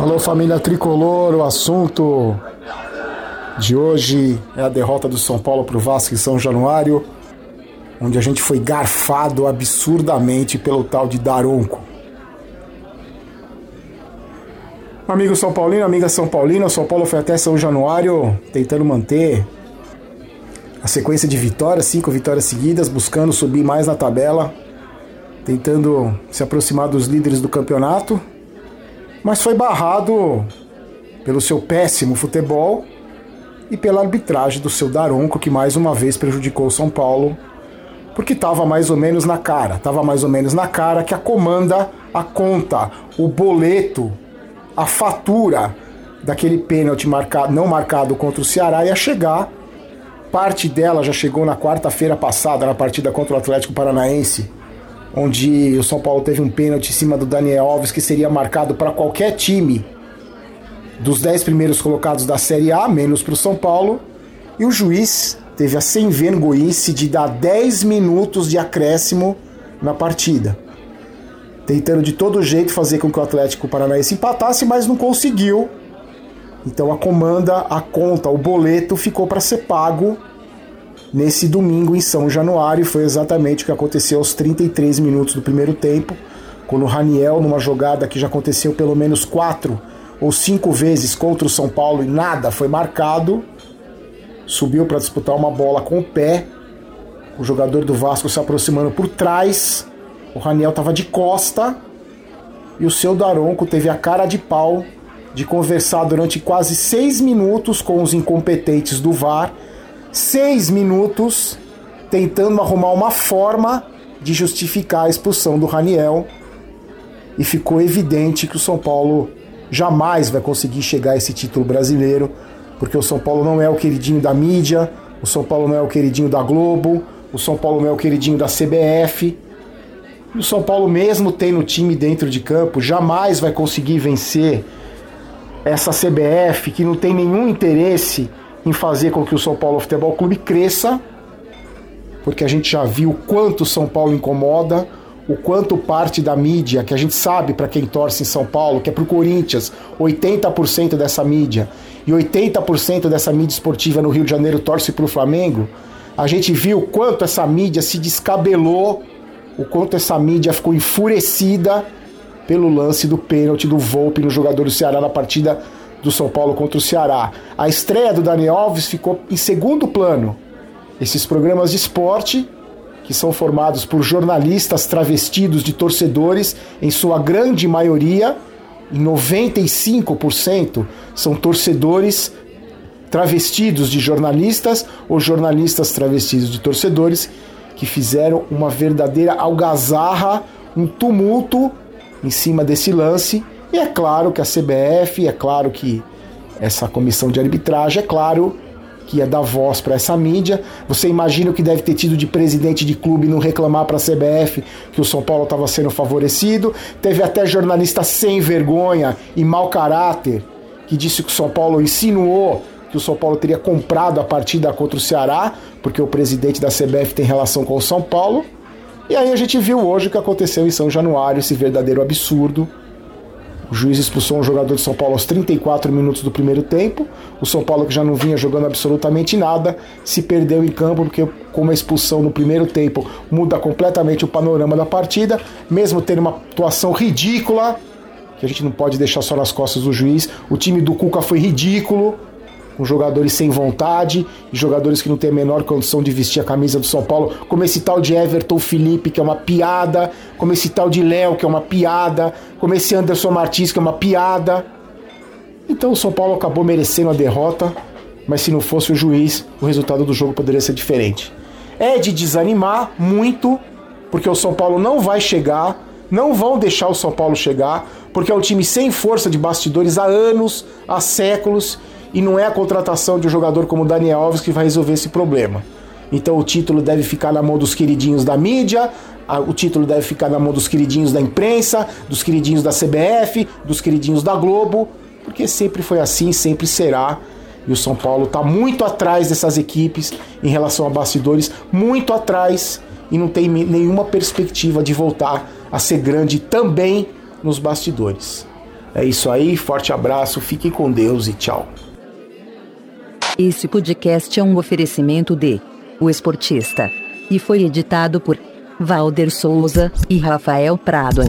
Alô, família tricolor, o assunto de hoje é a derrota do São Paulo para o Vasco em São Januário, onde a gente foi garfado absurdamente pelo tal de Daronco. Amigo São Paulino, amiga São Paulina, o São Paulo foi até São Januário tentando manter a sequência de vitórias, cinco vitórias seguidas, buscando subir mais na tabela, tentando se aproximar dos líderes do campeonato, mas foi barrado pelo seu péssimo futebol e pela arbitragem do seu Daronco, que mais uma vez prejudicou o São Paulo, porque estava mais ou menos na cara, estava mais ou menos na cara que a comanda, a conta, o boleto a fatura daquele pênalti marcado, não marcado contra o Ceará ia chegar. Parte dela já chegou na quarta-feira passada, na partida contra o Atlético Paranaense, onde o São Paulo teve um pênalti em cima do Daniel Alves que seria marcado para qualquer time dos dez primeiros colocados da Série A, menos para o São Paulo. E o juiz teve a sem vergonhice de dar 10 minutos de acréscimo na partida tentando de todo jeito fazer com que o Atlético Paranaense empatasse, mas não conseguiu. Então a comanda, a conta, o boleto ficou para ser pago nesse domingo em São Januário. Foi exatamente o que aconteceu aos 33 minutos do primeiro tempo, quando o Raniel, numa jogada que já aconteceu pelo menos quatro ou cinco vezes contra o São Paulo e nada foi marcado, subiu para disputar uma bola com o pé. O jogador do Vasco se aproximando por trás o Raniel estava de costa e o seu Daronco teve a cara de pau de conversar durante quase seis minutos com os incompetentes do VAR. Seis minutos tentando arrumar uma forma de justificar a expulsão do Raniel. E ficou evidente que o São Paulo jamais vai conseguir chegar a esse título brasileiro, porque o São Paulo não é o queridinho da mídia, o São Paulo não é o queridinho da Globo, o São Paulo não é o queridinho da CBF. E o São Paulo, mesmo tendo time dentro de campo, jamais vai conseguir vencer essa CBF que não tem nenhum interesse em fazer com que o São Paulo Futebol Clube cresça, porque a gente já viu o quanto São Paulo incomoda, o quanto parte da mídia, que a gente sabe para quem torce em São Paulo, que é para o Corinthians, 80% dessa mídia, e 80% dessa mídia esportiva no Rio de Janeiro torce para o Flamengo, a gente viu o quanto essa mídia se descabelou o quanto essa mídia ficou enfurecida pelo lance do pênalti do Volpe no jogador do Ceará na partida do São Paulo contra o Ceará. A estreia do Dani Alves ficou em segundo plano. Esses programas de esporte, que são formados por jornalistas travestidos de torcedores, em sua grande maioria, em 95%, são torcedores travestidos de jornalistas ou jornalistas travestidos de torcedores que fizeram uma verdadeira algazarra, um tumulto em cima desse lance. E é claro que a CBF, é claro que essa comissão de arbitragem, é claro que ia dar voz para essa mídia. Você imagina o que deve ter tido de presidente de clube não reclamar para a CBF que o São Paulo estava sendo favorecido. Teve até jornalista sem vergonha e mau caráter que disse que o São Paulo insinuou que o São Paulo teria comprado a partida contra o Ceará, porque o presidente da CBF tem relação com o São Paulo. E aí a gente viu hoje o que aconteceu em São Januário, esse verdadeiro absurdo. O juiz expulsou um jogador de São Paulo aos 34 minutos do primeiro tempo. O São Paulo, que já não vinha jogando absolutamente nada, se perdeu em campo, porque com uma expulsão no primeiro tempo muda completamente o panorama da partida, mesmo tendo uma atuação ridícula, que a gente não pode deixar só nas costas do juiz. O time do Cuca foi ridículo com jogadores sem vontade, jogadores que não têm a menor condição de vestir a camisa do São Paulo, como esse tal de Everton Felipe, que é uma piada, como esse tal de Léo, que é uma piada, como esse Anderson Martins, que é uma piada. Então o São Paulo acabou merecendo a derrota, mas se não fosse o juiz, o resultado do jogo poderia ser diferente. É de desanimar muito, porque o São Paulo não vai chegar, não vão deixar o São Paulo chegar, porque é um time sem força de bastidores há anos, há séculos, e não é a contratação de um jogador como Daniel Alves que vai resolver esse problema. Então o título deve ficar na mão dos queridinhos da mídia, o título deve ficar na mão dos queridinhos da imprensa, dos queridinhos da CBF, dos queridinhos da Globo, porque sempre foi assim, sempre será. E o São Paulo está muito atrás dessas equipes em relação a bastidores, muito atrás e não tem nenhuma perspectiva de voltar a ser grande também nos bastidores. É isso aí, forte abraço, fiquem com Deus e tchau. Esse podcast é um oferecimento de O Esportista e foi editado por Valder Souza e Rafael Prado.